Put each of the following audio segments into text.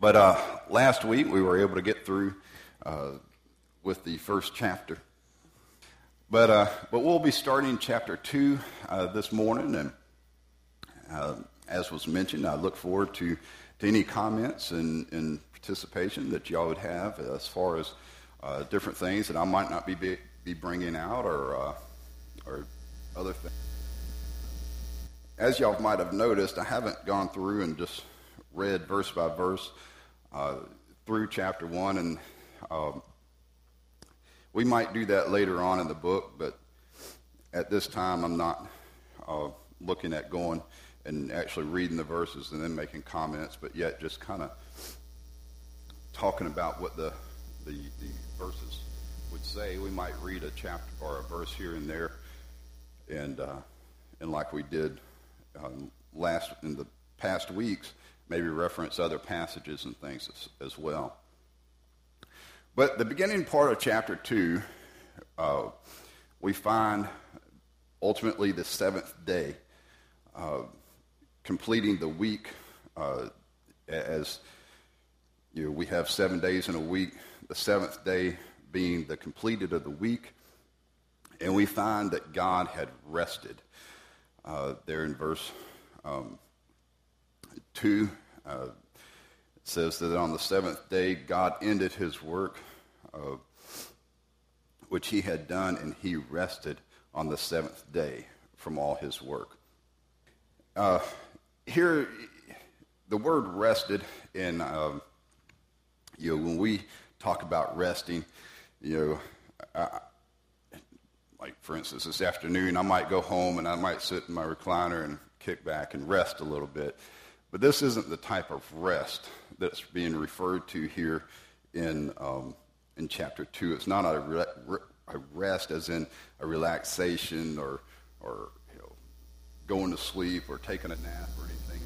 But uh, last week we were able to get through uh, with the first chapter. But, uh, but we'll be starting chapter 2 uh, this morning. And uh, as was mentioned, I look forward to, to any comments and, and participation that y'all would have as far as uh, different things that I might not be, be bringing out or, or other things. As y'all might have noticed, I haven't gone through and just read verse by verse uh, through chapter one, and um, we might do that later on in the book, but at this time, I'm not uh, looking at going and actually reading the verses and then making comments, but yet just kind of talking about what the, the, the verses would say. We might read a chapter or a verse here and there, and uh, and like we did um, last in the past weeks, maybe reference other passages and things as, as well. But the beginning part of chapter 2, uh, we find ultimately the seventh day, uh, completing the week uh, as you know, we have seven days in a week, the seventh day being the completed of the week. And we find that God had rested uh, there in verse um, 2. Uh, it says that on the seventh day, God ended his work uh, which he had done, and he rested on the seventh day from all his work. Uh, here, the word rested in, um, you know, when we talk about resting, you know, I, like for instance, this afternoon, I might go home and I might sit in my recliner and kick back and rest a little bit. But this isn't the type of rest that's being referred to here in, um, in chapter 2. It's not a, re- a, rest as in a relaxation or, or you know, going to sleep or taking a nap or anything.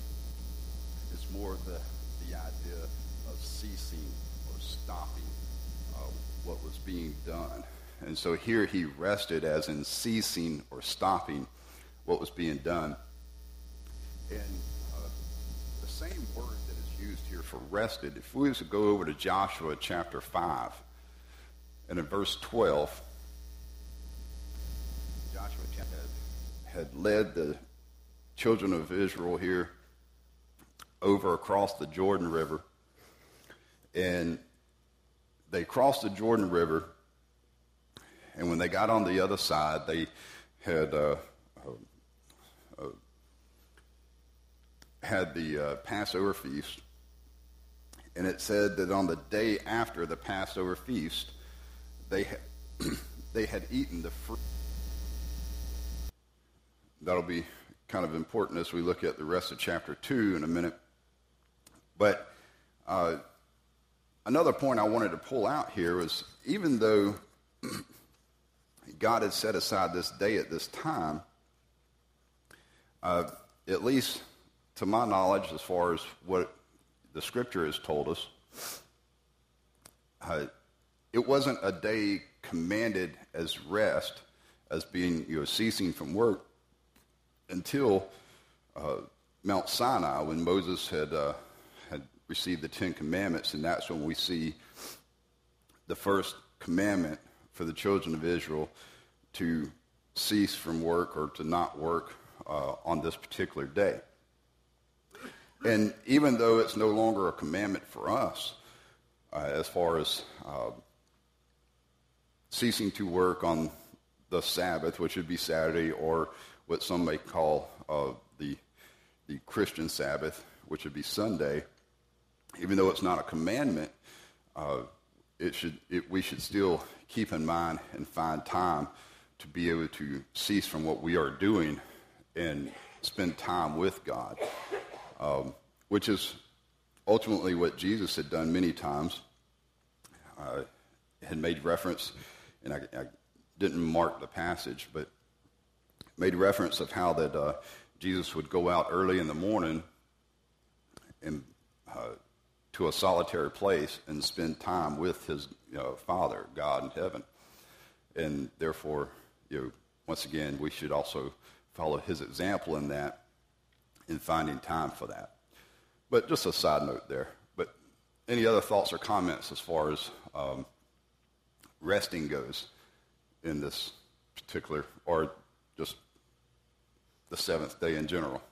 It's more the, the idea of ceasing or stopping uh, what was being done. And so here he rested as in ceasing or stopping what was being done. And same word that is used here for rested, if we was to go over to Joshua chapter 5, and in verse 12, Joshua had, led the children of Israel here over across the Jordan River. And they crossed the Jordan River and when they got on the other side, they had uh, uh, uh, had the uh, Passover feast, and it said that on the day after the Passover feast, they had they had eaten the fruit. That'll be kind of important as we look at the rest of chapter two in a minute. But uh, another point I wanted to pull out here was even though God had set aside this day at this time, uh, at least to my knowledge, as far as what the scripture has told us, uh, it wasn't a day commanded as rest, as being you know ceasing from work, until uh, Mount Sinai when Moses had uh, had received the Ten Commandments, and that's when we see the first commandment for the children of Israel to cease from work or to not work uh, on this particular day. And even though it's no longer a commandment for us, uh, as far as uh, ceasing to work on the Sabbath, which would be Saturday, or what some may call uh, the, the Christian Sabbath, which would be Sunday, even though it's not a commandment, uh, it should, it, we should still keep in mind and find time to be able to cease from what we are doing and spend time with God, um, which is ultimately what Jesus had done many times. Uh, had made reference, and I, I, didn't mark the passage, but made reference of how that uh, Jesus would go out early in the morning and uh, to a solitary place and spend time with his you know, Father, God in heaven, and therefore you know, once again, we should also follow his example in that, in finding time for that. But just a side note there. But any other thoughts or comments as far as um, resting goes in this particular, or just the seventh day in general?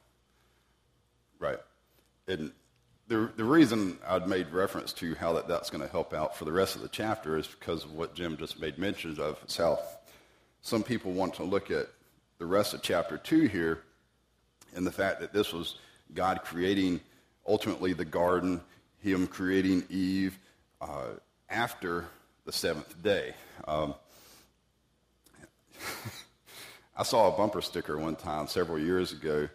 Right. And the, the reason I'd made reference to how that, that's going to help out for the rest of the chapter is because of what Jim just made mention of. It's how some people want to look at the rest of chapter 2 here and the fact that this was God creating ultimately the garden, Him creating Eve uh, after the seventh day. Um, I saw a bumper sticker one time several years ago,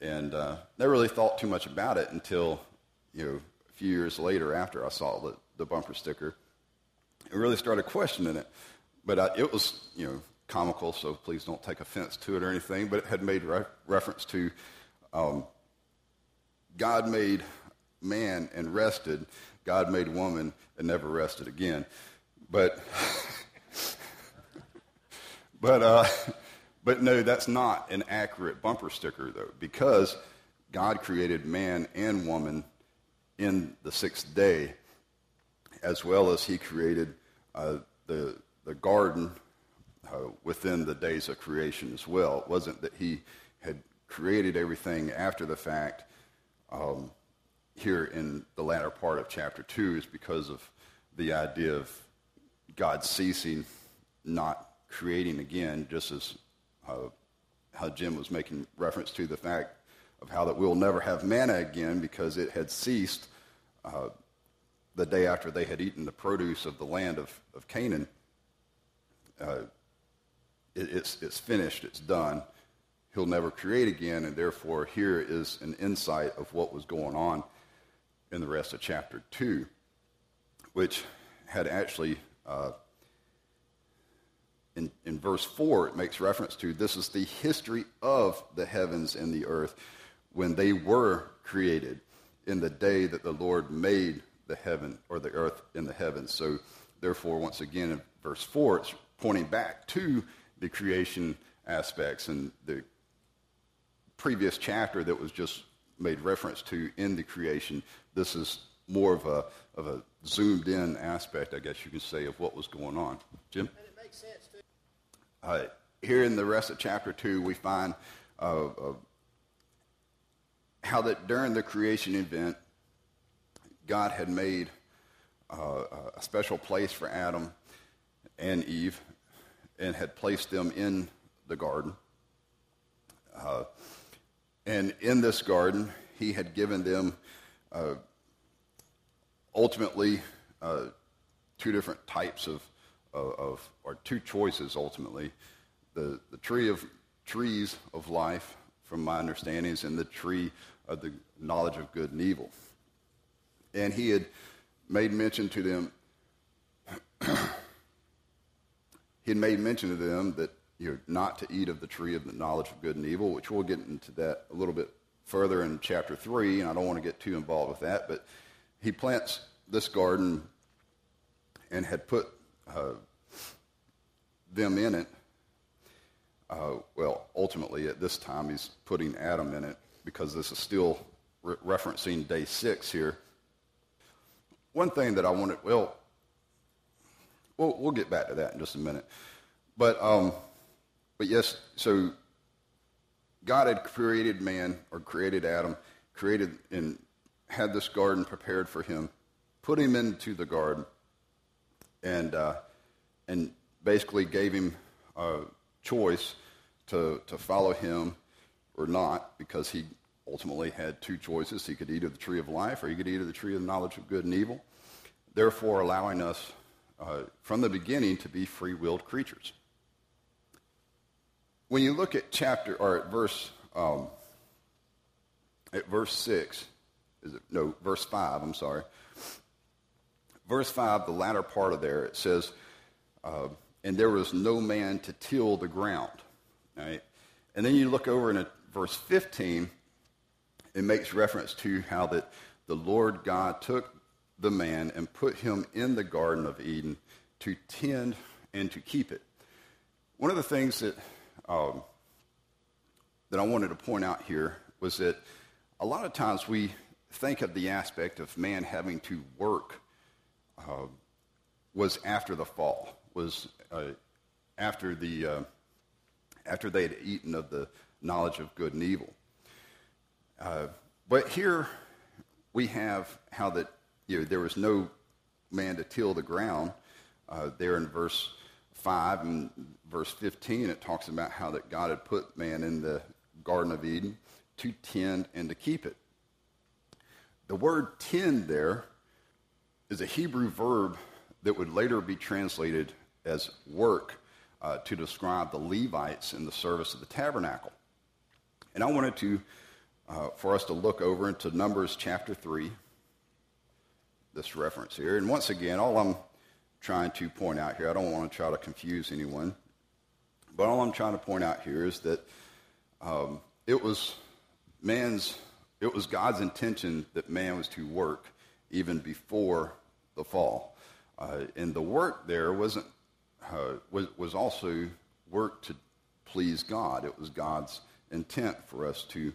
and uh, never really thought too much about it until you know a few years later after I saw the, the bumper sticker, and really started questioning it. But I, it was you know comical, so please don't take offense to it or anything. But it had made re- reference to um, God made man and rested. God made woman and never rested again. But, but, uh, but no, that's not an accurate bumper sticker, though, because God created man and woman in the sixth day, as well as He created uh, the, the garden within the days of creation as well. It wasn't that He had created everything after the fact um, here in the latter part of chapter 2 is because of the idea of God ceasing, not creating again, just as uh, how Jim was making reference to the fact of how that we'll never have manna again because it had ceased uh, the day after they had eaten the produce of the land of, of Canaan. Uh, it, it's, it's finished, it's done he'll never create again, and therefore here is an insight of what was going on in the rest of chapter 2, which had actually, uh, in, in verse 4, it makes reference to this is the history of the heavens and the earth when they were created in the day that the Lord made the heaven or the earth in the heavens. So, therefore, once again, in verse 4, it's pointing back to the creation aspects and the previous chapter that was just made reference to in the creation, this is more of a, of a zoomed in aspect, I guess you could say, of what was going on. Jim? And it makes sense, too. Uh, here in the rest of chapter 2, we find uh, uh, how that during the creation event, God had made uh, a special place for Adam and Eve and had placed them in the garden. Uh, and in this garden, he had given them uh, ultimately uh, two different types of, of, or two choices ultimately. The, the tree of trees of life, from my understanding, and the tree of the knowledge of good and evil. And he had made mention to them, he had made mention to them that you know, not to eat of the tree of the knowledge of good and evil, which we'll get into that a little bit further in chapter 3, and I don't want to get too involved with that, but he plants this garden and had put uh, them in it. Uh, well, ultimately, at this time, he's putting Adam in it because this is still re- referencing day six here. One thing that I wanted, well, we'll, we'll get back to that in just a minute. But um, but yes, so God had created man or created Adam, created and had this garden prepared for him, put him into the garden, and uh, and basically gave him a choice to to follow him or not, because he ultimately had two choices: he could eat of the tree of life, or he could eat of the tree of the knowledge of good and evil. Therefore, allowing us uh, from the beginning to be free-willed creatures when you look at chapter or at verse um, at verse six, is it no verse five? I'm sorry. Verse five, the latter part of there, it says, uh, "And there was no man to till the ground." Right, and then you look over in verse 15. It makes reference to how that the Lord God took the man and put him in the Garden of Eden to tend and to keep it. One of the things that um, that I wanted to point out here was that a lot of times we think of the aspect of man having to work uh, was after the fall, was uh, after the uh, after they had eaten of the knowledge of good and evil. Uh, but here we have how that you know, there was no man to till the ground. Uh, there in verse 5 and verse 15, it talks about how that God had put man in the Garden of Eden to tend and to keep it. The word tend there is a Hebrew verb that would later be translated as work uh, to describe the Levites in the service of the tabernacle. And I wanted to, uh, for us to look over into Numbers chapter 3, this reference here. And once again, all I'm trying to point out here, I don't want to try to confuse anyone, but all I'm trying to point out here is that um, it was man's, it was God's intention that man was to work even before the fall. Uh, and the work there wasn't uh, was, was also work to please God. It was God's intent for us to,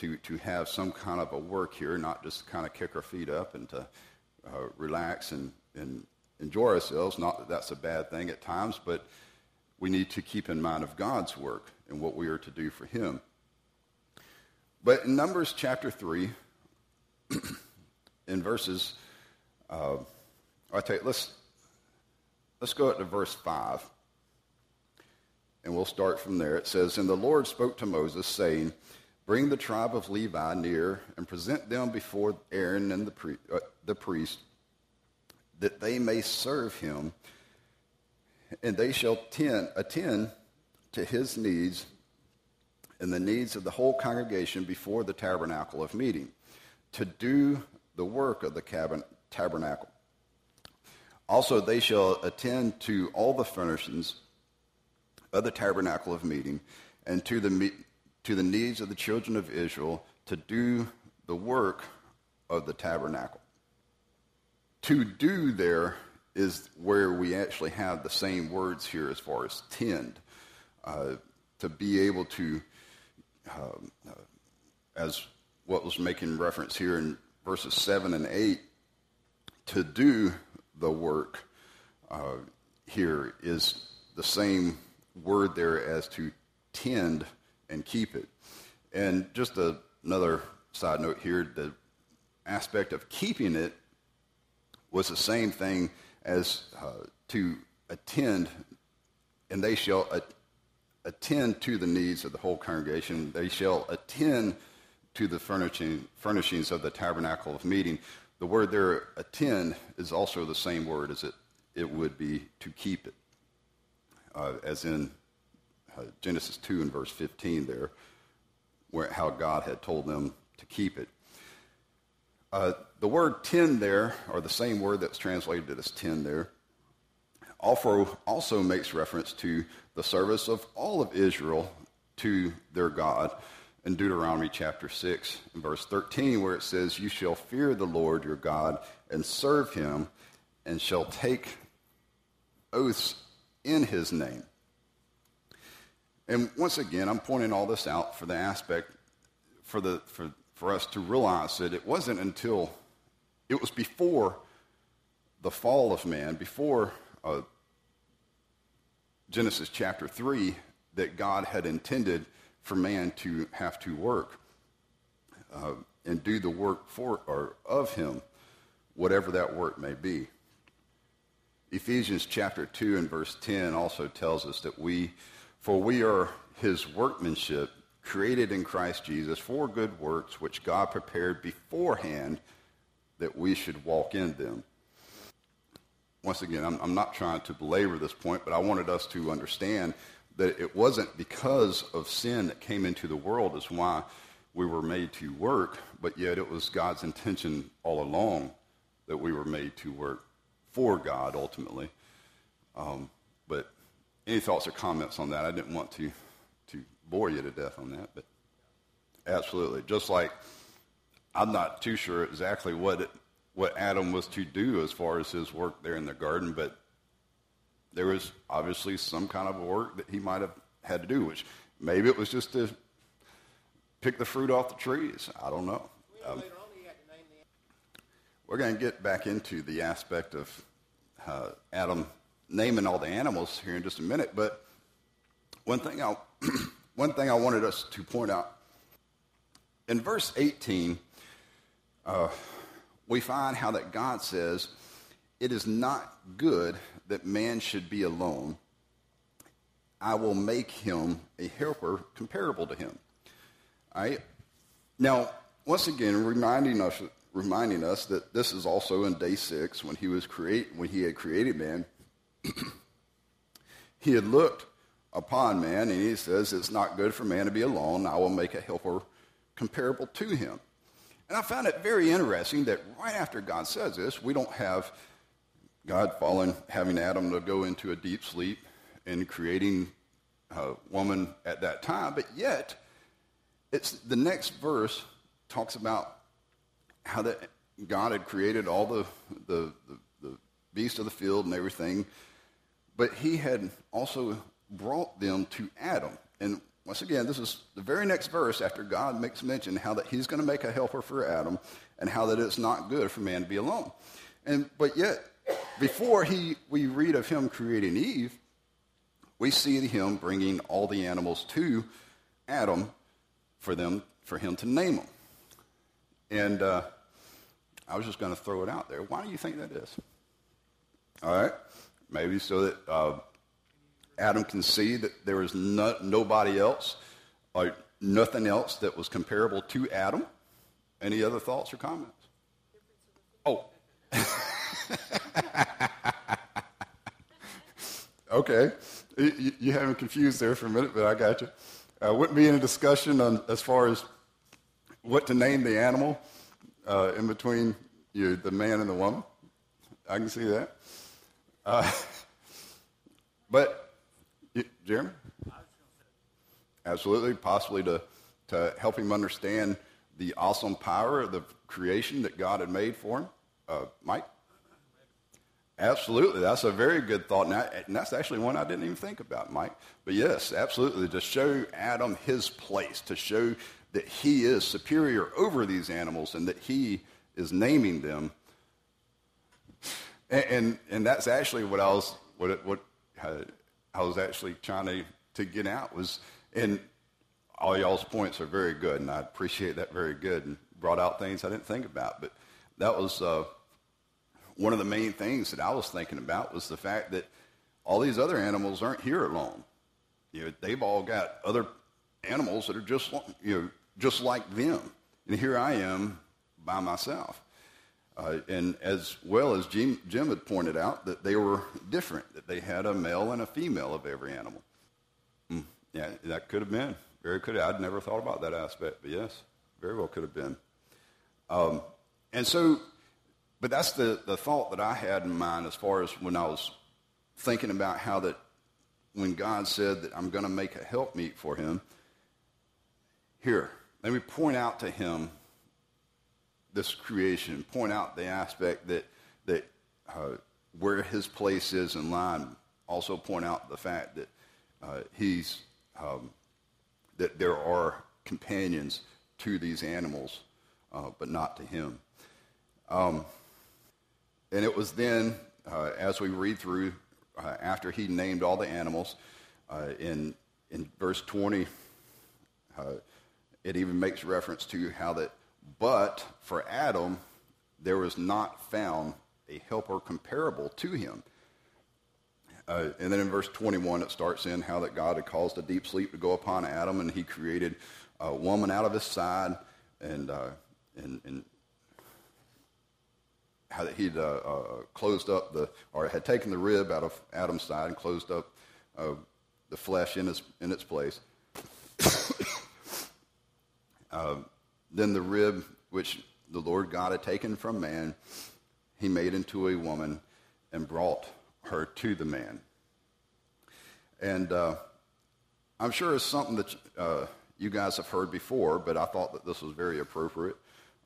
to, to have some kind of a work here, not just kind of kick our feet up and to uh, relax and, and enjoy ourselves. Not that that's a bad thing at times, but we need to keep in mind of God's work and what we are to do for Him. But in Numbers chapter 3, in verses, uh, I tell you, let's Let's go up to verse 5, and we'll start from there. It says, And the Lord spoke to Moses, saying, Bring the tribe of Levi near and present them before Aaron and the, pri- uh, the priest, that they may serve him, and they shall tend, attend to his needs and the needs of the whole congregation before the tabernacle of meeting, to do the work of the cabin, tabernacle. Also, they shall attend to all the furnishings of the tabernacle of meeting and to the, to the needs of the children of Israel to do the work of the tabernacle. To do there is where we actually have the same words here as far as tend. Uh, to be able to, um, uh, as what was making reference here in verses 7 and 8, to do the work uh, here is the same word there as to tend and keep it. And just a, another side note here the aspect of keeping it was the same thing as uh, to attend, and they shall attend to the needs of the whole congregation. They shall attend to the furnishing, furnishings of the tabernacle of meeting. The word there, attend, is also the same word as it, it would be to keep it, uh, as in uh, Genesis 2 and verse 15 there, where, how God had told them to keep it. Uh, the word tend there, or the same word that's translated as tend there, also, also makes reference to the service of all of Israel to their God in Deuteronomy chapter 6 and verse 13, where it says, You shall fear the Lord your God and serve him, and shall take oaths in his name. And once again, I'm pointing all this out for the aspect, for, the, for, for us to realize that it wasn't until, it was before the fall of man, before uh, Genesis chapter 3, that God had intended for man to have to work uh, and do the work for or of him, whatever that work may be. Ephesians chapter 2 and verse 10 also tells us that we, for we are his workmanship, created in Christ Jesus for good works, which God prepared beforehand that we should walk in them. Once again, I'm, I'm not trying to belabor this point, but I wanted us to understand that it wasn't because of sin that came into the world is why we were made to work, but yet it was God's intention all along that we were made to work for God ultimately. Um, but any thoughts or comments on that? I didn't want to to bore you to death on that, but absolutely. Just like I'm not too sure exactly what it, what Adam was to do as far as his work there in the garden, but there was obviously some kind of work that he might have had to do, which maybe it was just to pick the fruit off the trees. I don't know. Um, we're going to get back into the aspect of uh, Adam naming all the animals here in just a minute, but one thing I one thing I wanted us to point out in verse 18, uh, we find how that God says, "It is not good that man should be alone. I will make him a helper comparable to him." All right. Now, once again, reminding us reminding us that this is also in day six when he was create when he had created man. he had looked upon man and he says it's not good for man to be alone. I will make a helper comparable to him. And I found it very interesting that right after God says this, we don't have God falling, having Adam to go into a deep sleep and creating a woman at that time, but yet it's the next verse talks about how that God had created all the, the, the, the beasts of the field and everything, but he had also brought them to Adam. And once again, this is the very next verse after God makes mention how that he's going to make a helper for Adam and how that it's not good for man to be alone. And but yet, before he we read of him creating Eve, we see him bringing all the animals to Adam for them for him to name them. And uh, I was just going to throw it out there. Why do you think that is? All right, maybe so that uh, Adam can see that there is no, nobody else or nothing else that was comparable to Adam. Any other thoughts or comments? Oh. okay. You, you have me confused there for a minute, but I got you. Uh, wouldn't be in a discussion on as far as what to name the animal uh, in between you, the man and the woman. I can see that. Uh, but, Jeremy? Absolutely, possibly to, to help him understand the awesome power of the creation that God had made for him. Uh, Mike? Absolutely. That's a very good thought. And, I, and, that's actually one I didn't even think about, Mike. But yes, absolutely. To show Adam his place, to show that he is superior over these animals and that he is naming them. And, and, and that's actually what I was, what, what I was actually trying to, to get out was, and all y'all's points are very good, and I appreciate that very good, and brought out things I didn't think about. But that was, uh, one of the main things that I was thinking about was the fact that all these other animals aren't here alone. You know, they've all got other animals that are just you know just like them, and here I am by myself. Uh, and as well as Jim, Jim had pointed out, that they were different, that they had a male and a female of every animal. Mm, yeah, that could have been. Very could have. I'd never thought about that aspect, but yes, very well could have been. Um, and so but that's the, the thought that I had in mind as far as when I was thinking about how that when God said that I'm going to make a helpmeet for him, here, let me point out to him this creation, point out the aspect that, that uh, where his place is in line, also point out the fact that uh, he's, um, that there are companions to these animals, uh, but not to him. Um, and it was then, uh, as we read through, uh, after he named all the animals, uh, in, in verse 20, uh, it even makes reference to how that, but for Adam, there was not found a helper comparable to him. Uh, and then in verse 21, it starts in how that God had caused a deep sleep to go upon Adam, and he created a woman out of his side, and, uh, and, and how that he'd uh, uh, closed up the, or had taken the rib out of Adam's side and closed up uh, the flesh in its, in its place. Then the rib which the Lord God had taken from man, he made into a woman and brought her to the man. And uh, I'm sure it's something that uh, you guys have heard before, but I thought that this was very appropriate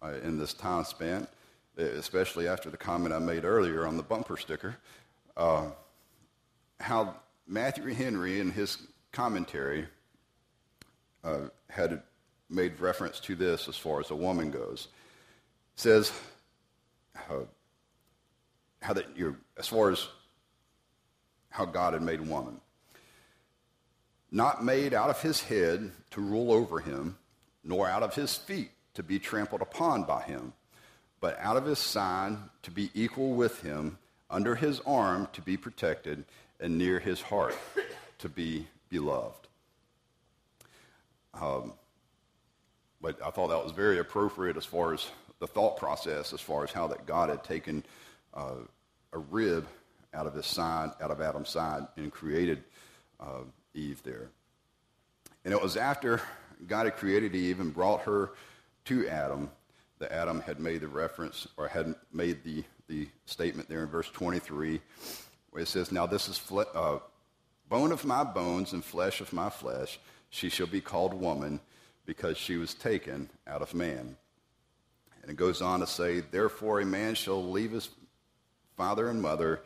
uh, in this time span especially after the comment I made earlier on the bumper sticker, uh, how Matthew Henry in his commentary uh, had made reference to this as far as a woman goes. says how, how that you as far as how God had made woman. Not made out of his head to rule over him, nor out of his feet to be trampled upon by him, but out of his side to be equal with him, under his arm to be protected, and near his heart to be beloved. Um, but I thought that was very appropriate as far as the thought process, as far as how that God had taken uh, a rib out of his side, out of Adam's side, and created uh, Eve there. And it was after God had created Eve and brought her to Adam that Adam had made the reference or had made the, the statement there in verse 23 where it says, Now this is fle- uh, bone of my bones and flesh of my flesh. She shall be called woman because she was taken out of man. And it goes on to say, Therefore a man shall leave his father and mother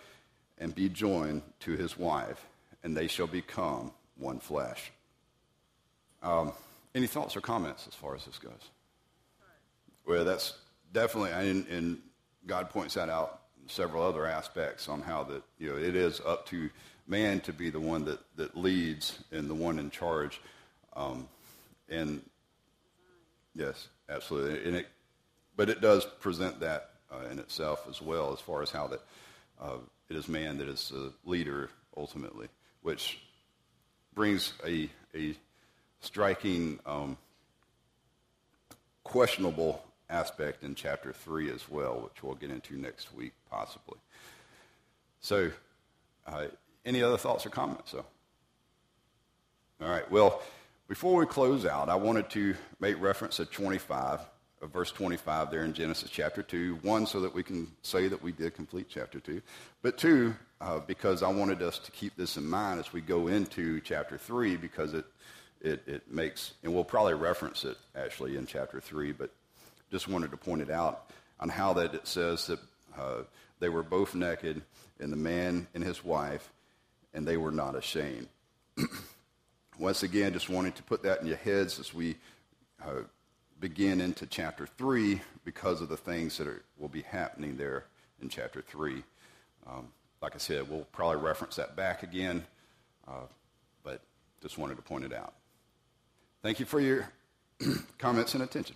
and be joined to his wife, and they shall become one flesh. Um, any thoughts or comments as far as this goes? Well, that's definitely, and, and God points that out several other aspects on how that, you know, it is up to man to be the one that, that leads and the one in charge. Um, and yes, absolutely. And it, but it does present that uh, in itself as well, as far as how that uh, it is man that is the leader ultimately, which brings a, a striking, um, questionable aspect in chapter 3 as well, which we'll get into next week, possibly. So, uh, any other thoughts or comments? So, all right. Well, before we close out, I wanted to make reference to 25, uh, verse 25 there in Genesis chapter 2. One, so that we can say that we did complete chapter 2. But two, uh, because I wanted us to keep this in mind as we go into chapter 3, because it, it, it makes, and we'll probably reference it actually in chapter 3, but just wanted to point it out on how that it says that uh, they were both naked, and the man and his wife, and they were not ashamed. Once again, just wanting to put that in your heads as we uh, begin into chapter 3 because of the things that are, will be happening there in chapter 3. Um, like I said, we'll probably reference that back again, uh, but just wanted to point it out. Thank you for your comments and attention.